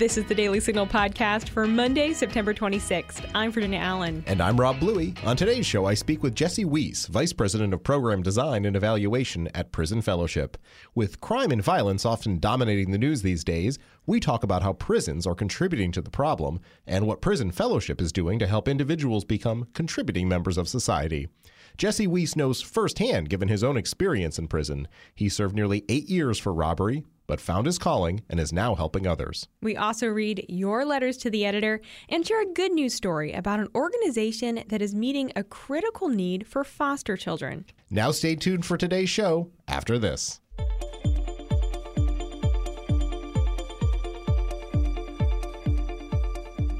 This is the Daily Signal podcast for Monday, September 26th. I'm Virginia Allen. And I'm Rob Bluey. On today's show, I speak with Jesse Wiese, Vice President of Program Design and Evaluation at Prison Fellowship. With crime and violence often dominating the news these days, we talk about how prisons are contributing to the problem and what Prison Fellowship is doing to help individuals become contributing members of society. Jesse Wiese knows firsthand given his own experience in prison. He served nearly eight years for robbery, but found his calling and is now helping others. We also read your letters to the editor and share a good news story about an organization that is meeting a critical need for foster children. Now, stay tuned for today's show after this.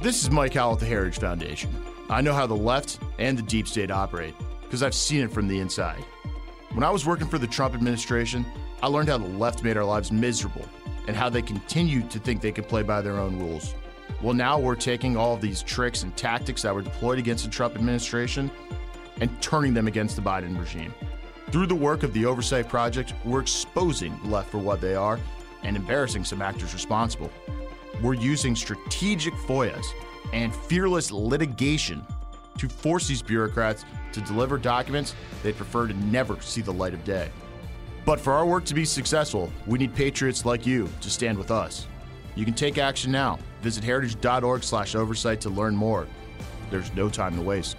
This is Mike Howell at the Heritage Foundation. I know how the left and the deep state operate because I've seen it from the inside. When I was working for the Trump administration, I learned how the left made our lives miserable and how they continued to think they could play by their own rules. Well, now we're taking all of these tricks and tactics that were deployed against the Trump administration and turning them against the Biden regime. Through the work of the Oversight Project, we're exposing the left for what they are and embarrassing some actors responsible. We're using strategic FOIAs and fearless litigation to force these bureaucrats to deliver documents they'd prefer to never see the light of day. But for our work to be successful, we need patriots like you to stand with us. You can take action now. Visit heritage.org/oversight to learn more. There's no time to waste.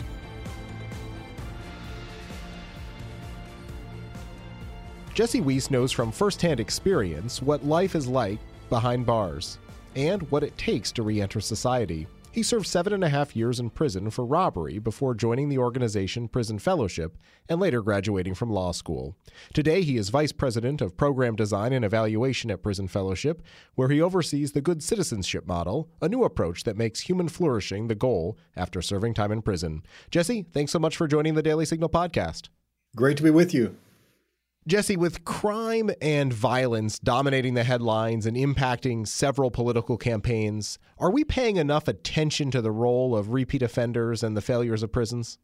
Jesse Wiese knows from firsthand experience what life is like behind bars and what it takes to re enter society. He served seven and a half years in prison for robbery before joining the organization Prison Fellowship and later graduating from law school. Today, he is vice president of program design and evaluation at Prison Fellowship, where he oversees the good citizenship model, a new approach that makes human flourishing the goal after serving time in prison. Jesse, thanks so much for joining the Daily Signal podcast. Great to be with you. Jesse, with crime and violence dominating the headlines and impacting several political campaigns, are we paying enough attention to the role of repeat offenders and the failures of prisons?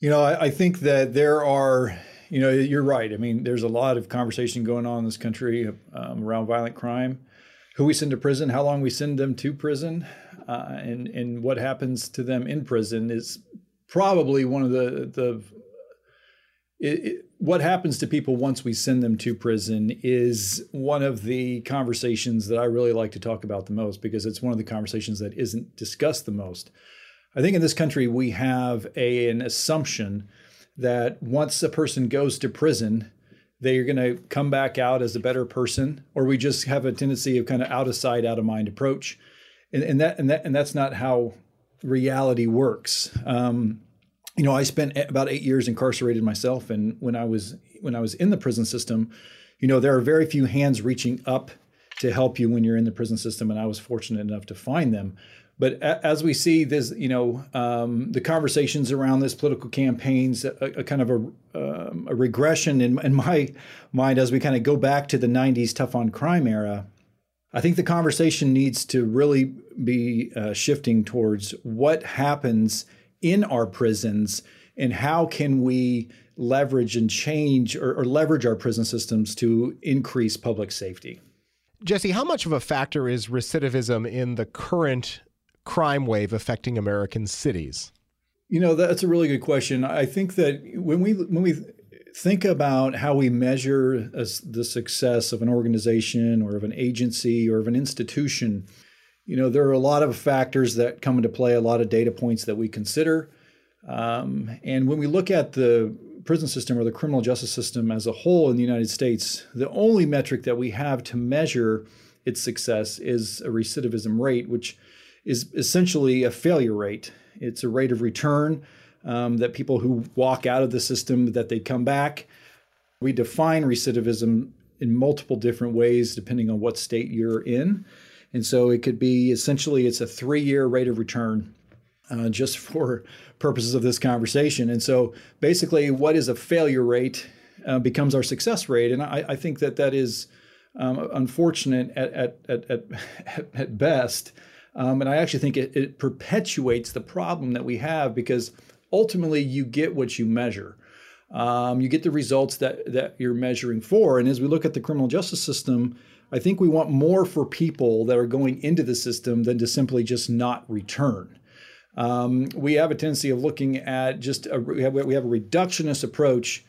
You know, I, I think that there are, you know, you're right. I mean, there's a lot of conversation going on in this country um, around violent crime, who we send to prison, how long we send them to prison, uh, and and what happens to them in prison is probably one of the the it, it, what happens to people once we send them to prison is one of the conversations that I really like to talk about the most because it's one of the conversations that isn't discussed the most. I think in this country we have a, an assumption that once a person goes to prison, they're going to come back out as a better person, or we just have a tendency of kind of out of sight, out of mind approach, and, and that and that and that's not how reality works. Um, you know, I spent about eight years incarcerated myself, and when I was when I was in the prison system, you know, there are very few hands reaching up to help you when you're in the prison system, and I was fortunate enough to find them. But as we see this, you know, um, the conversations around this political campaigns, a, a kind of a, um, a regression in, in my mind as we kind of go back to the '90s tough on crime era. I think the conversation needs to really be uh, shifting towards what happens in our prisons and how can we leverage and change or, or, leverage our prison systems to increase public safety. Jesse, how much of a factor is recidivism in the current crime wave affecting American cities? You know, that's a really good question. I think that when we when we think about how we measure the success of an organization or of an agency or of an institution, you know, there are a lot of factors that come into play, a lot of data points that we consider. Um, and when we look at the prison system or the criminal justice system as a whole in the United States, the only metric that we have to measure its success is a recidivism rate, which is essentially a failure rate. It's a rate of return um, that people who walk out of the system that they come back. We define recidivism in multiple different ways depending on what state you're in. And so it could be essentially it's a three year rate of return uh, just for purposes of this conversation. And so basically, what is a failure rate uh, becomes our success rate. And I, I think that that is um, unfortunate at, at, at, at, best. Um, and I actually think it, it perpetuates the problem that we have because ultimately you get what you measure. um, you get the results that that you're measuring for. And as we look at the criminal justice system, I think we want more for people that are going into the system than to simply just not return. Um, we have a tendency of looking at just a, we, have, we have a reductionist approach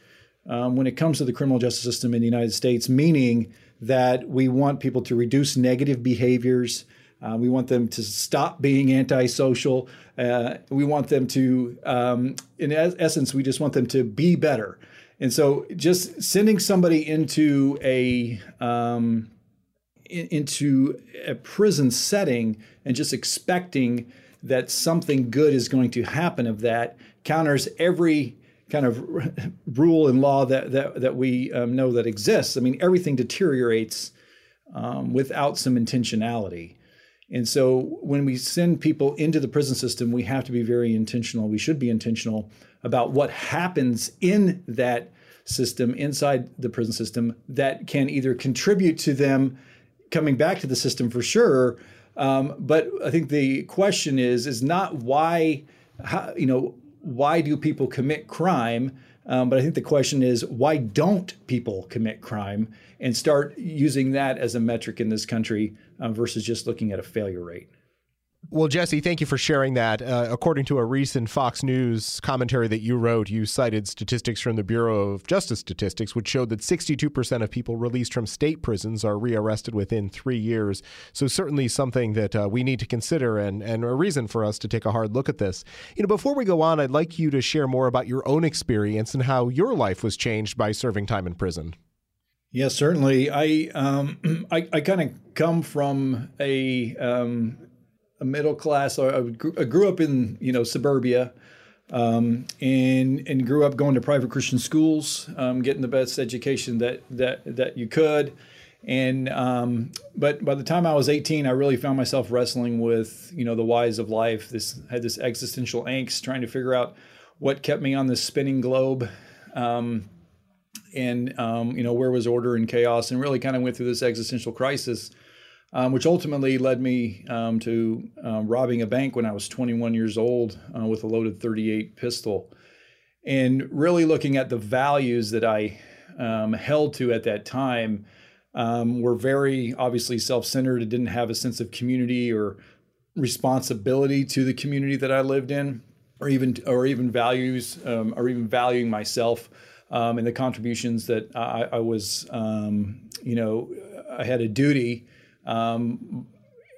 um, when it comes to the criminal justice system in the United States, meaning that we want people to reduce negative behaviors. Uh, we want them to stop being antisocial. Uh, we want them to, um, in es- essence, we just want them to be better. And so, just sending somebody into a um, in, into a prison setting and just expecting that something good is going to happen of that counters every kind of rule and law that that, that we um, know that exists. I mean, everything deteriorates um, without some intentionality. And so when we send people into the prison system, we have to be very intentional. We should be intentional about what happens in that system, inside the prison system, that can either contribute to them coming back to the system for sure. Um, but I think the question is is not why, how, you know, why do people commit crime? Um, but I think the question is why don't people commit crime and start using that as a metric in this country uh, versus just looking at a failure rate. Well, Jesse, thank you for sharing that. Uh, according to a recent Fox News commentary that you wrote, you cited statistics from the Bureau of Justice Statistics, which showed that 62% of people released from state prisons are rearrested within three years. So, certainly something that uh, we need to consider and, and a reason for us to take a hard look at this. You know, before we go on, I'd like you to share more about your own experience and how your life was changed by serving time in prison. Yes, certainly. I um, I, I kind of come from a um, a middle class. I, I grew up in you know suburbia, um, and and grew up going to private Christian schools, um, getting the best education that that that you could. And um, but by the time I was 18, I really found myself wrestling with you know the whys of life. This had this existential angst, trying to figure out what kept me on this spinning globe. Um, and um, you know where was order and chaos, and really kind of went through this existential crisis um, which ultimately led me um, to uh, robbing a bank when I was 21 years old uh, with a loaded 38 pistol. And really looking at the values that I um, held to at that time um, were very obviously self centered. It didn't have a sense of community or responsibility to the community that I lived in, or even or even values um, or even valuing myself and the contributions that I, I was, you know, I had a duty um,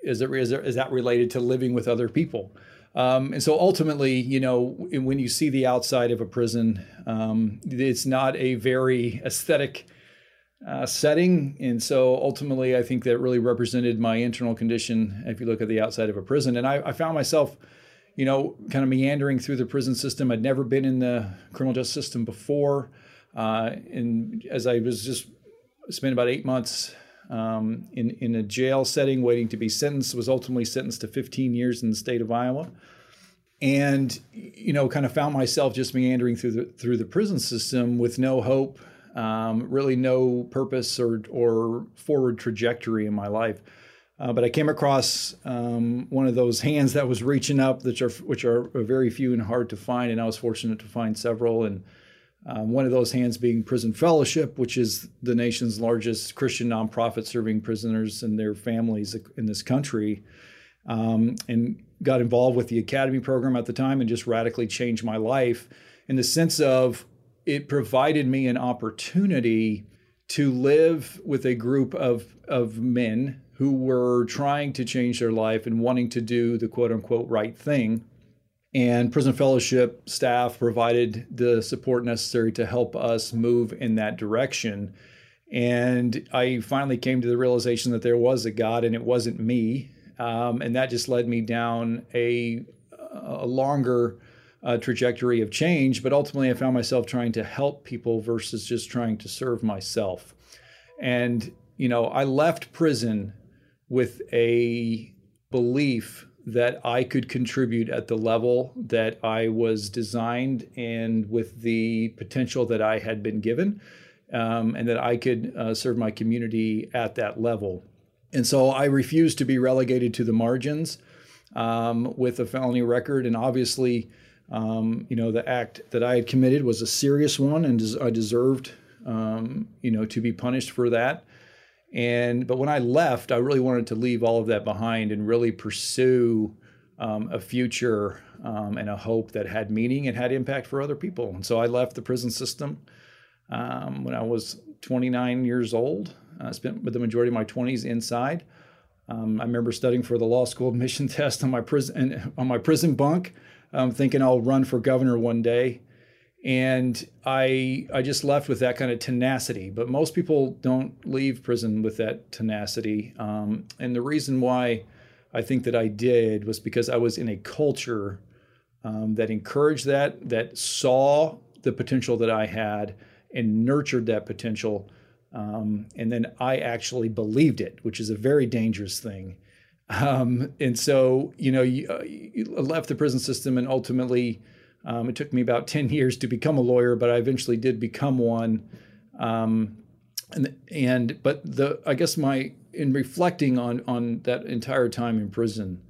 is, it, is, is that related to living with other people? Um, and so ultimately, you know, when you see the outside of a prison, um, it's not a very aesthetic uh, setting. And so ultimately, I think that really represented my internal condition if you look at the outside of a prison. And I, I found myself, you know, kind of meandering through the prison system. I'd never been in the criminal justice system before. Uh, and as I was just spent about eight months um, in, in a jail setting waiting to be sentenced, was ultimately sentenced to 15 years in the state of Iowa. And, you know, kind of found myself just meandering through the, through the prison system with no hope, um, really no purpose or, or forward trajectory in my life. Uh, but I came across um, one of those hands that was reaching up, which are which are very few and hard to find, and I was fortunate to find several. And um, one of those hands being Prison Fellowship, which is the nation's largest Christian nonprofit serving prisoners and their families in this country. Um, and got involved with the academy program at the time and just radically changed my life in the sense of it provided me an opportunity to live with a group of, of men who were trying to change their life and wanting to do the quote unquote right thing and prison fellowship staff provided the support necessary to help us move in that direction. And i finally came to the realization that there was a god and it wasn't me. Um, and that just led me down a, a longer uh, trajectory of change. But ultimately i found myself trying to help people versus just trying to serve myself. And you know i left prison with a belief that I could contribute at the level that I was designed and with the potential that I had been given, um, and that I could uh, serve my community at that level. And so I refused to be relegated to the margins um, with a felony record. And obviously, Um, you know, the act that I had committed was a serious one, and des- I deserved, um, you know, to be punished for that. And but when I left, I really wanted to leave all of that behind and really pursue um, a future um, and a hope that had meaning and had impact for other people. And so I left the prison system um, when I was 29 years old. I spent the majority of my 20s inside. Um, I remember studying for the law school admission test on my prison on my prison bunk, um, thinking I'll run for governor one day. And I I just left with that kind of tenacity. But most people don't leave prison with that tenacity. Um, and the reason why I think that I did was because I was in a culture um, that encouraged that, that saw the potential that I had and nurtured that potential. Um, and then I actually believed it, which is a very dangerous thing. Um, and so, you know, you, uh, you left the prison system, and ultimately, um, it took me about 10 years to become a lawyer, but I eventually did become one. Um, and, and, but the, I guess my, in reflecting on, on that entire time in prison,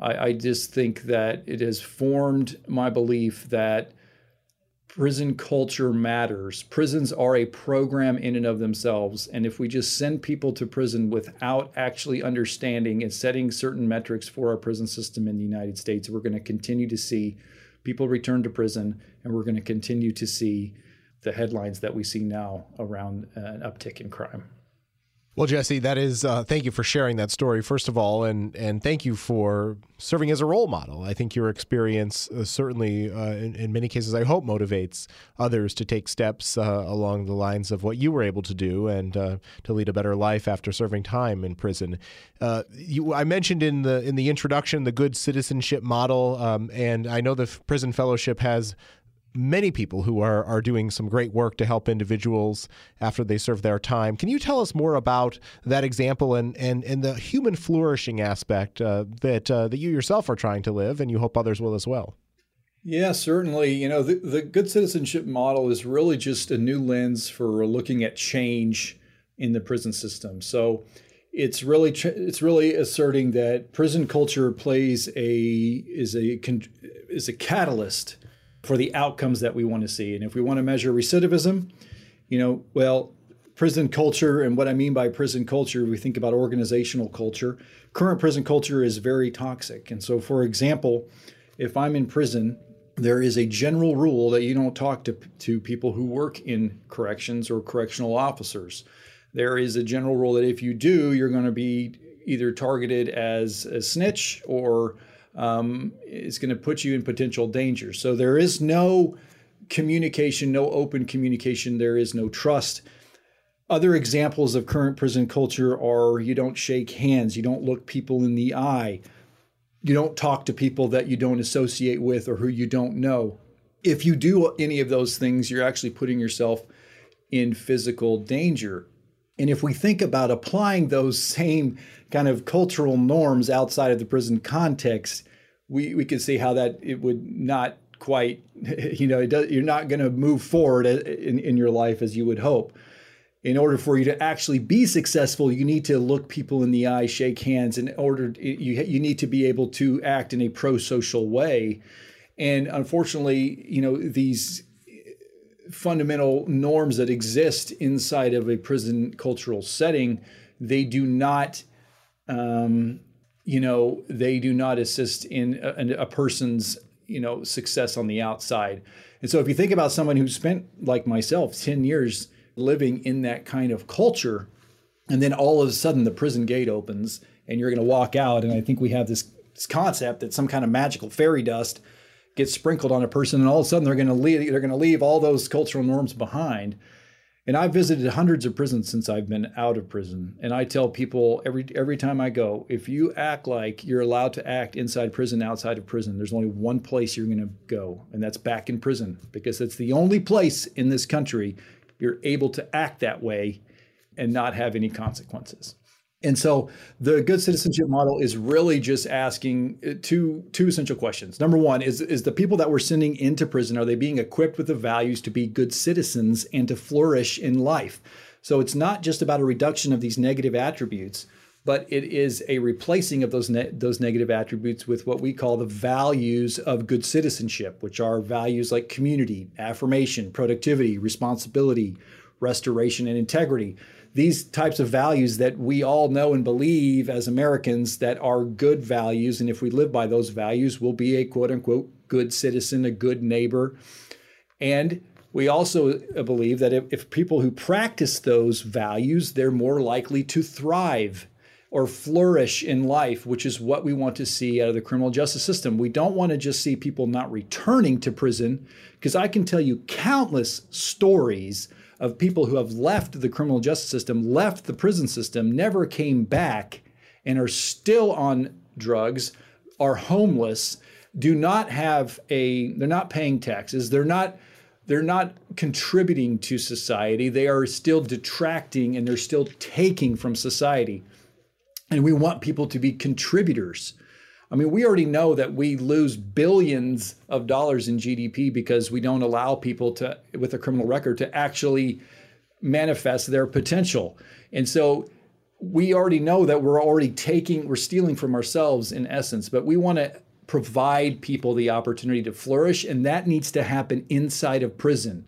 I, I just think that it has formed my belief that prison culture matters. Prisons are a program in and of themselves. And if we just send people to prison without actually understanding and setting certain metrics for our prison system in the United States, we're going to continue to see people return to prison and we're going to continue to see the headlines that we see now around uh, an uptick in crime. Well, Jesse, that is uh, thank you for sharing that story first of all, and and thank you for serving as a role model. I think your experience uh, certainly, uh, in, in, many cases, I hope motivates others to take steps uh, along the lines of what you were able to do and uh, to lead a better life after serving time in prison. Uh, you, I mentioned in the in the introduction the good citizenship model, um, and I know the Prison Fellowship has many people who are, are doing some great work to help individuals after they serve their time. Can you tell us more about that example and, and, and the human flourishing aspect uh, that, uh, that you yourself are trying to live and you hope others will as well? Yeah, certainly. You know, the, the good citizenship model is really just a new lens for looking at change in the prison system. So it's really it's really asserting that prison culture plays a is a is a catalyst for the outcomes that we want to see. And if we want to measure recidivism, you know, well, prison culture, and what I mean by prison culture, we think about organizational culture. Current prison culture is very toxic. And so, for example, if I'm in prison, there is a general rule that you don't talk to, to people who work in corrections or correctional officers. There is a general rule that if you do, you're going to be either targeted as a snitch or um, is going to put you in potential danger. So there is no communication, no open communication, there is no trust. Other examples of current prison culture are you don't shake hands, you don't look people in the eye, you don't talk to people that you don't associate with or who you don't know. If you do any of those things, you're actually putting yourself in physical danger. And if we think about applying those same kind of cultural norms outside of the prison context, we we could see how that it would not quite you know does, you're not going to move forward in, in your life as you would hope. In order for you to actually be successful you need to look people in the eye shake hands in order you you need to be able to act in a pro-social way. And unfortunately you know these fundamental norms that exist inside of a prison cultural setting they do not um, you know, they do not assist in a, a, person's, you know, success on the outside. And so if you think about someone who spent, like myself, 10 years living in that kind of culture, and then all of a sudden the prison gate opens and you're going to walk out. And I think we have this, this concept that some kind of magical fairy dust gets sprinkled on a person, and all of a sudden they're going to leave, they're going to leave all those cultural norms behind. And I've visited hundreds of prisons since I've been out of prison. And I tell people every every time I go, if you act like you're allowed to act inside prison, outside of prison, there's only one place you're going to go, and that's back in prison, because it's the only place in this country you're able to act that way and not have any consequences. And so the good citizenship model is really just asking uh, two two essential questions. Number one is is the people that we're sending into prison are they being equipped with the values to be good citizens and to flourish in life? So it's not just about a reduction of these negative attributes, but it is a replacing of those ne- those negative attributes with what we call the values of good citizenship, which are values like community, affirmation, productivity, responsibility, restoration, and integrity. These types of values that we all know and believe as Americans that are good values, and if we live by those values, we'll be a quote unquote good citizen, a good neighbor, and we also uh, believe that if, if, people who practice those values, they're more likely to thrive or flourish in life, which is what we want to see out of the criminal justice system. We don't want to just see people not returning to prison, because I can tell you countless stories of people who have left the criminal justice system, left the prison system, never came back, and are still on drugs, are homeless, do not have a, they're not paying taxes, they're not they're not contributing to society. They are still detracting and they're still taking from society. And we want people to be contributors. I mean, we already know that we lose billions of dollars in GDP because we don't allow people to, with a criminal record, to actually manifest their potential. And so we already know that we're already taking, we're stealing from ourselves in essence, but we want to provide people the opportunity to flourish. And that needs to happen inside of prison,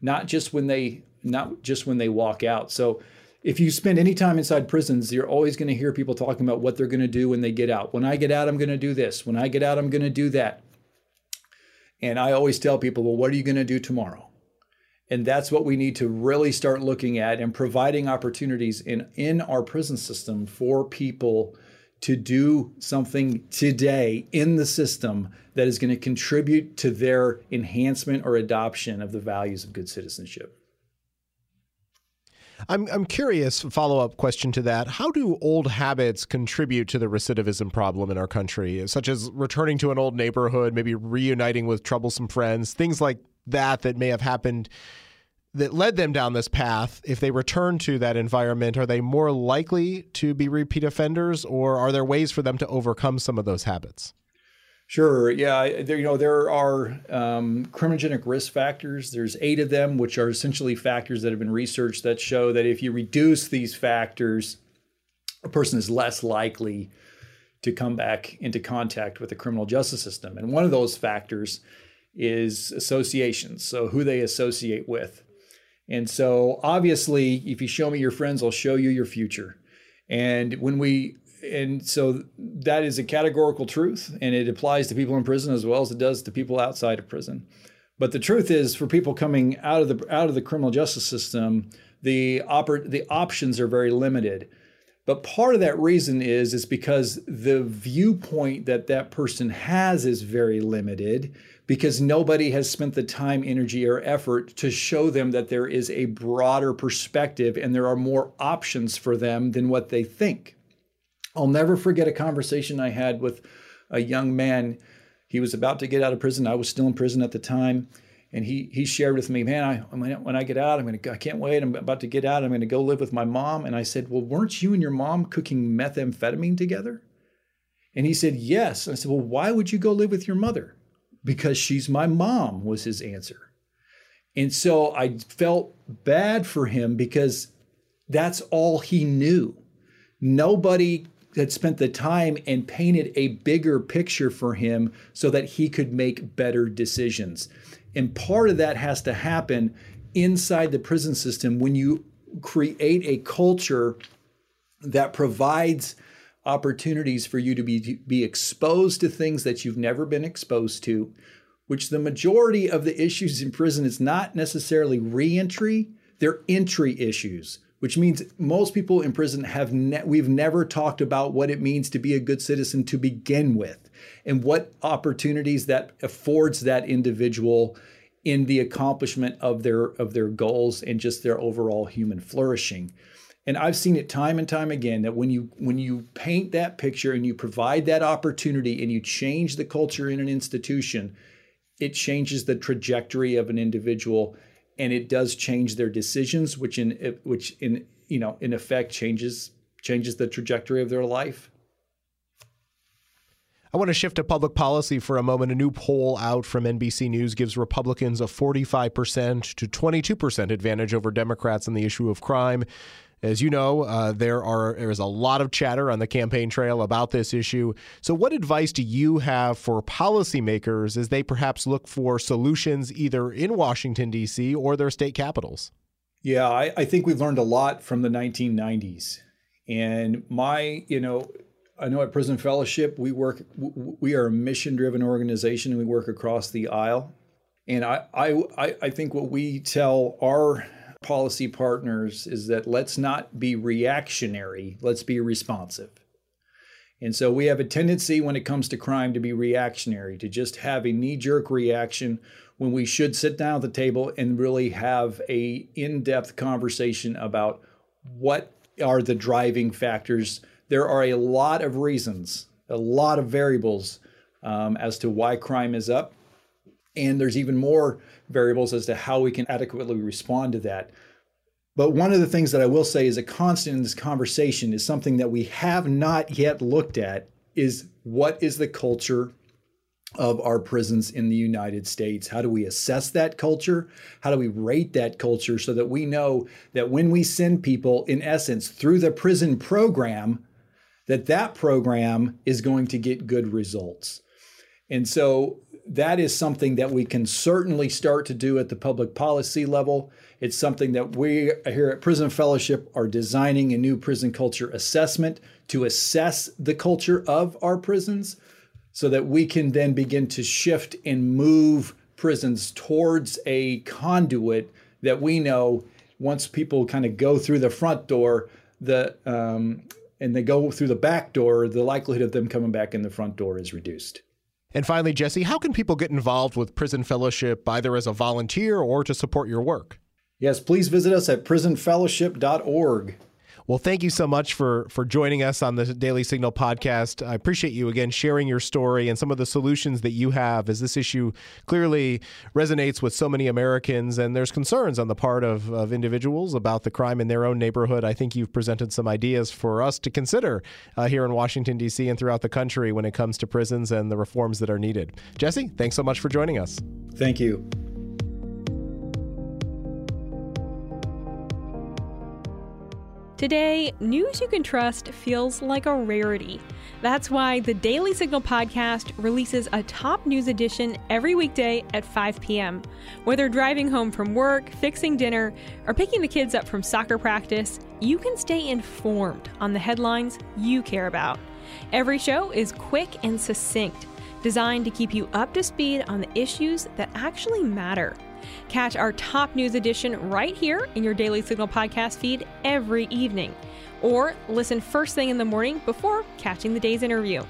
not just when they, not just when they walk out. So if you spend any time inside prisons, you're always going to hear people talking about what they're going to do when they get out. When I get out, I'm going to do this. When I get out, I'm going to do that. And I always tell people, well, what are you going to do tomorrow? And that's what we need to really start looking at and providing opportunities in, in our prison system for people to do something today in the system that is going to contribute to their enhancement or adoption of the values of good citizenship. I'm, I'm curious, follow up question to that. How do old habits contribute to the recidivism problem in our country, such as returning to an old neighborhood, maybe reuniting with troublesome friends, things like that that may have happened that led them down this path? If they return to that environment, are they more likely to be repeat offenders, or are there ways for them to overcome some of those habits? Sure. Yeah. There, you know, there are um, criminogenic risk factors. There's eight of them, which are essentially factors that have been researched that show that if you reduce these factors, a person is less likely to come back into contact with the criminal justice system. And one of those factors is associations. So who they associate with. And so obviously, if you show me your friends, I'll show you your future. And when we and so that is a categorical truth, and it applies to people in prison as well as it does to people outside of prison. But the truth is, for people coming out of the out of the criminal justice system, the oper- the options are very limited. But part of that reason is is because the viewpoint that that person has is very limited because nobody has spent the time, energy, or effort to show them that there is a broader perspective and there are more options for them than what they think. I'll never forget a conversation I had with a young man. He was about to get out of prison. I was still in prison at the time. And he, he shared with me, man, I, when I get out, I'm going to, I can't wait. I'm about to get out. I'm going to go live with my mom. And I said, well, weren't you and your mom cooking methamphetamine together? And he said, yes. I said, well, why would you go live with your mother? Because she's my mom, was his answer. And so I felt bad for him because that's all he knew. Nobody had spent the time and painted a bigger picture for him so that he could make better decisions. And part of that has to happen inside the prison system when you create a culture that provides opportunities for you to be, be exposed to things that you've never been exposed to, which the majority of the issues in prison is not necessarily reentry, they're entry issues which means most people in prison have ne- we've never talked about what it means to be a good citizen to begin with and what opportunities that affords that individual in the accomplishment of their of their goals and just their overall human flourishing. And i've seen it time and time again that when you when you paint that picture and you provide that opportunity and you change the culture in an institution it changes the trajectory of an individual and it does change their decisions, which in which in you know in effect changes changes the trajectory of their life. I want to shift to public policy for a moment. A new poll out from NBC News gives Republicans a 45% to 22% advantage over Democrats on the issue of crime. As you know, uh, there are there is a lot of chatter on the campaign trail about this issue. So, what advice do you have for policymakers as they perhaps look for solutions either in Washington D.C. or their state capitals? Yeah, I, I think we've learned a lot from the 1990s, and my you know I know at Prison Fellowship we work we are a mission driven organization and we work across the aisle. And I, I I think what we tell our policy partners is that let's not be reactionary, let's be responsive. And so we have a tendency when it comes to crime to be reactionary, to just have a knee-jerk reaction when we should sit down at the table and really have a in-depth conversation about what are the driving factors there are a lot of reasons, a lot of variables um, as to why crime is up. And there's even more variables as to how we can adequately respond to that. But one of the things that I will say is a constant in this conversation is something that we have not yet looked at is what is the culture of our prisons in the United States? How do we assess that culture? How do we rate that culture so that we know that when we send people, in essence, through the prison program, that that program is going to get good results. And so that is something that we can certainly start to do at the public policy level. It's something that we here at Prison Fellowship are designing a new prison culture assessment to assess the culture of our prisons so that we can then begin to shift and move prisons towards a conduit that we know once people kind of go through the front door, the um, and they go through the back door, the likelihood of them coming back in the front door is reduced. And finally, Jesse, how can people get involved with Prison Fellowship either as a volunteer or to support your work? Yes, please visit us at prisonfellowship.org. Well, thank you so much for for joining us on the Daily Signal podcast. I appreciate you again sharing your story and some of the solutions that you have as this issue clearly resonates with so many Americans and there's concerns on the part of, of individuals about the crime in their own neighborhood. I think you've presented some ideas for us to consider uh, here in Washington, D.C. and throughout the country when it comes to prisons and the reforms that are needed. Jesse, thanks so much for joining us. Thank you. Today, news you can trust feels like a rarity. That's why the Daily Signal podcast releases a top news edition every weekday at 5 p.m. Whether driving home from work, fixing dinner, or picking the kids up from soccer practice, you can stay informed on the headlines you care about. Every show is quick and succinct, designed to keep you up to speed on the issues that actually matter. Catch our top news edition right here in your Daily Signal podcast feed every evening, or listen first thing in the morning before catching the day's interview.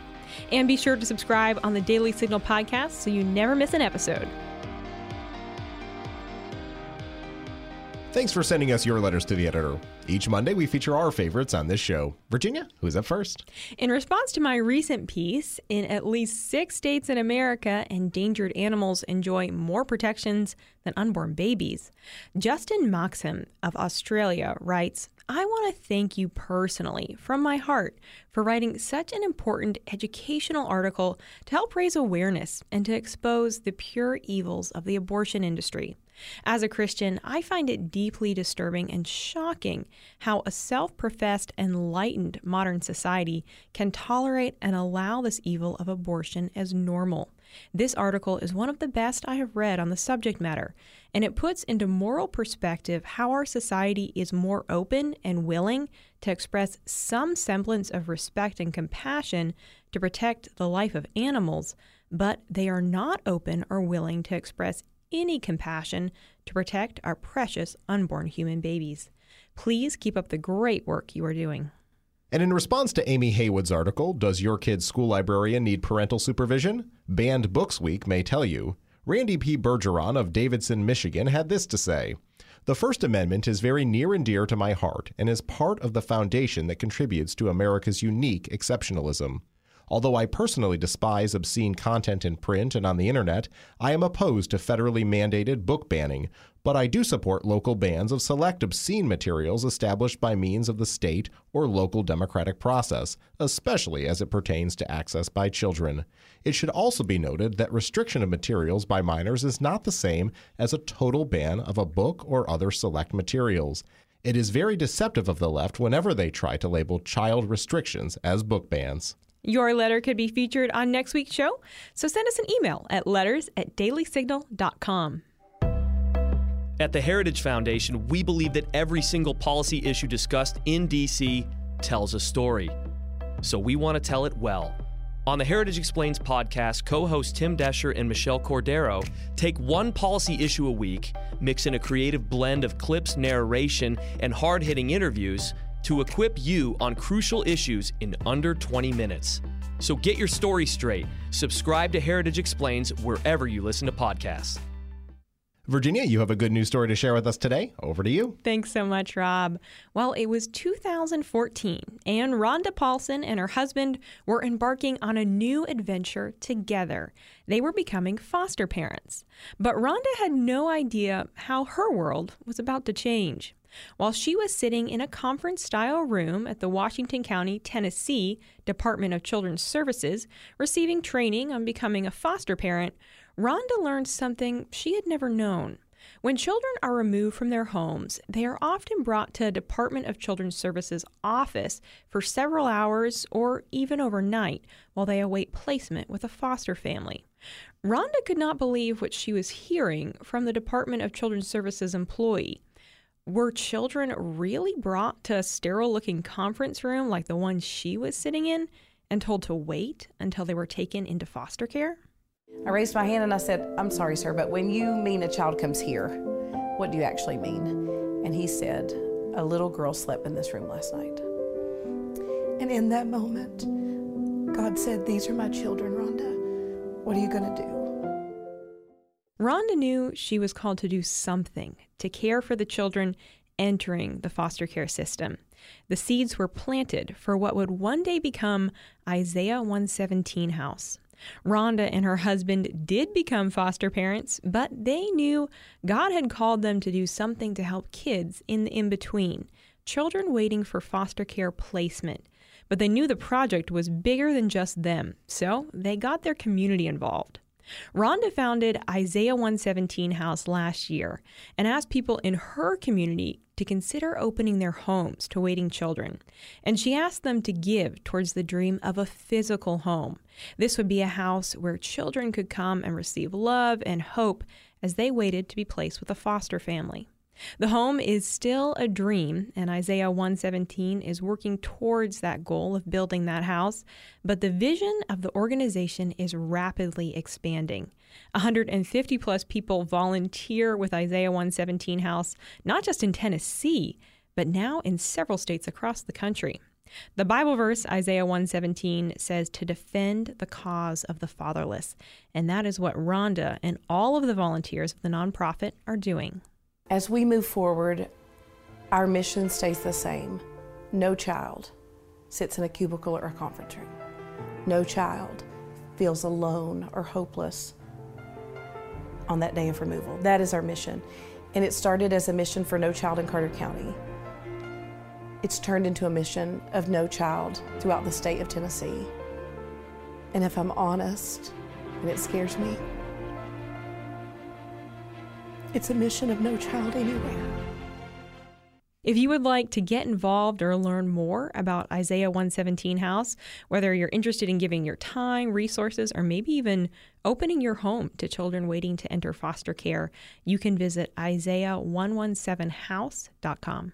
And be sure to subscribe on the Daily Signal podcast so you never miss an episode. Thanks for sending us your letters to the editor. Each Monday, we feature our favorites on this show. Virginia, who's up first? In response to my recent piece, in at least six states in America, endangered animals enjoy more protections than unborn babies. Justin Maxim of Australia writes I want to thank you personally, from my heart, for writing such an important educational article to help raise awareness and to expose the pure evils of the abortion industry. As a Christian, I find it deeply disturbing and shocking how a self professed enlightened modern society can tolerate and allow this evil of abortion as normal. This article is one of the best I have read on the subject matter, and it puts into moral perspective how our society is more open and willing to express some semblance of respect and compassion to protect the life of animals, but they are not open or willing to express any compassion to protect our precious unborn human babies. Please keep up the great work you are doing. And in response to Amy Haywood's article, Does Your Kid's School Librarian Need Parental Supervision? Banned Books Week may tell you. Randy P. Bergeron of Davidson, Michigan had this to say The First Amendment is very near and dear to my heart and is part of the foundation that contributes to America's unique exceptionalism. Although I personally despise obscene content in print and on the internet, I am opposed to federally mandated book banning, but I do support local bans of select obscene materials established by means of the state or local democratic process, especially as it pertains to access by children. It should also be noted that restriction of materials by minors is not the same as a total ban of a book or other select materials. It is very deceptive of the left whenever they try to label child restrictions as book bans. Your letter could be featured on next week's show, so send us an email at letters at dailysignal.com. At the Heritage Foundation, we believe that every single policy issue discussed in D.C. tells a story. So we want to tell it well. On the Heritage Explains podcast, co hosts Tim Doescher and Michelle Cordero take one policy issue a week, mix in a creative blend of clips, narration, and hard hitting interviews to equip you on crucial issues in under 20 minutes. So get your story straight. Subscribe to Heritage Explains wherever you listen to podcasts. Virginia, you have a good news story to share with us today. Over to you. Thanks so much, Rob. Well, it was 2014, and Rhonda Paulson and her husband were embarking on a new adventure together. They were becoming foster parents. But Rhonda had no idea how her world was about to change. While she was sitting in a conference style room at the Washington County, Tennessee Department of Children's Services, receiving training on becoming a foster parent, Rhonda learned something she had never known. When children are removed from their homes, they are often brought to a Department of Children's Services office for several hours or even overnight while they await placement with a foster family. Rhonda could not believe what she was hearing from the Department of Children's Services employee. Were children really brought to a sterile looking conference room like the one she was sitting in and told to wait until they were taken into foster care? I raised my hand and I said, I'm sorry, sir, but when you mean a child comes here, what do you actually mean? And he said, A little girl slept in this room last night. And in that moment, God said, These are my children, Rhonda. What are you going to do? Rhonda knew she was called to do something to care for the children entering the foster care system. The seeds were planted for what would one day become Isaiah 117 House. Rhonda and her husband did become foster parents, but they knew God had called them to do something to help kids in the in between, children waiting for foster care placement. But they knew the project was bigger than just them, so they got their community involved. Rhonda founded Isaiah 117 House last year and asked people in her community to consider opening their homes to waiting children. And she asked them to give towards the dream of a physical home. This would be a house where children could come and receive love and hope as they waited to be placed with a foster family. The home is still a dream, and Isaiah 117 is working towards that goal of building that house, but the vision of the organization is rapidly expanding. 150 plus people volunteer with Isaiah 117 House, not just in Tennessee, but now in several states across the country. The Bible verse Isaiah 117 says to defend the cause of the fatherless, and that is what Rhonda and all of the volunteers of the nonprofit are doing. As we move forward, our mission stays the same. No child sits in a cubicle or a conference room. No child feels alone or hopeless on that day of removal. That is our mission. And it started as a mission for No Child in Carter County. It's turned into a mission of No Child throughout the state of Tennessee. And if I'm honest, and it scares me, it's a mission of no child anywhere. If you would like to get involved or learn more about Isaiah 117 House, whether you're interested in giving your time, resources, or maybe even opening your home to children waiting to enter foster care, you can visit isaiah117house.com.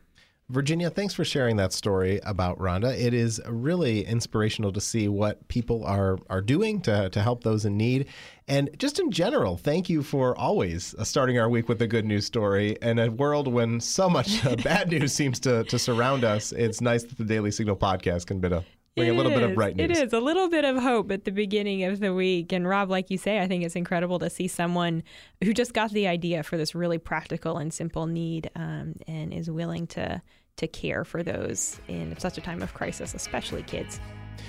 Virginia, thanks for sharing that story about Rhonda. It is really inspirational to see what people are are doing to, to help those in need. And just in general, thank you for always starting our week with a good news story. In a world when so much bad news seems to, to surround us, it's nice that the Daily Signal podcast can bring a, bring a little is. bit of bright news. It is a little bit of hope at the beginning of the week. And Rob, like you say, I think it's incredible to see someone who just got the idea for this really practical and simple need um, and is willing to to care for those in such a time of crisis, especially kids.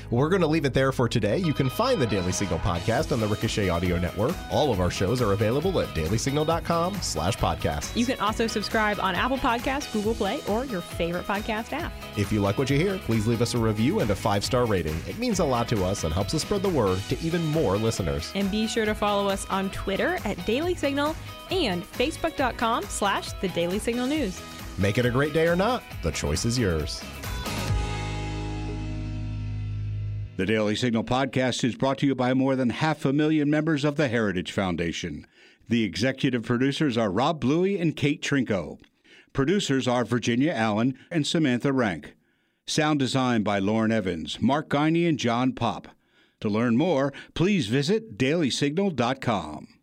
We're going to leave it there for today. You can find the Daily Signal podcast on the Ricochet Audio Network. All of our shows are available at dailysignal.com slash podcasts. You can also subscribe on Apple Podcasts, Google Play, or your favorite podcast app. If you like what you hear, please leave us a review and a five-star rating. It means a lot to us and helps us spread the word to even more listeners. And be sure to follow us on Twitter at Daily Signal and Facebook.com slash The Daily Signal News. Make it a great day or not, the choice is yours. The Daily Signal podcast is brought to you by more than half a million members of the Heritage Foundation. The executive producers are Rob Bluey and Kate Trinko. Producers are Virginia Allen and Samantha Rank. Sound design by Lauren Evans, Mark Guiney, and John Pop. To learn more, please visit dailysignal.com.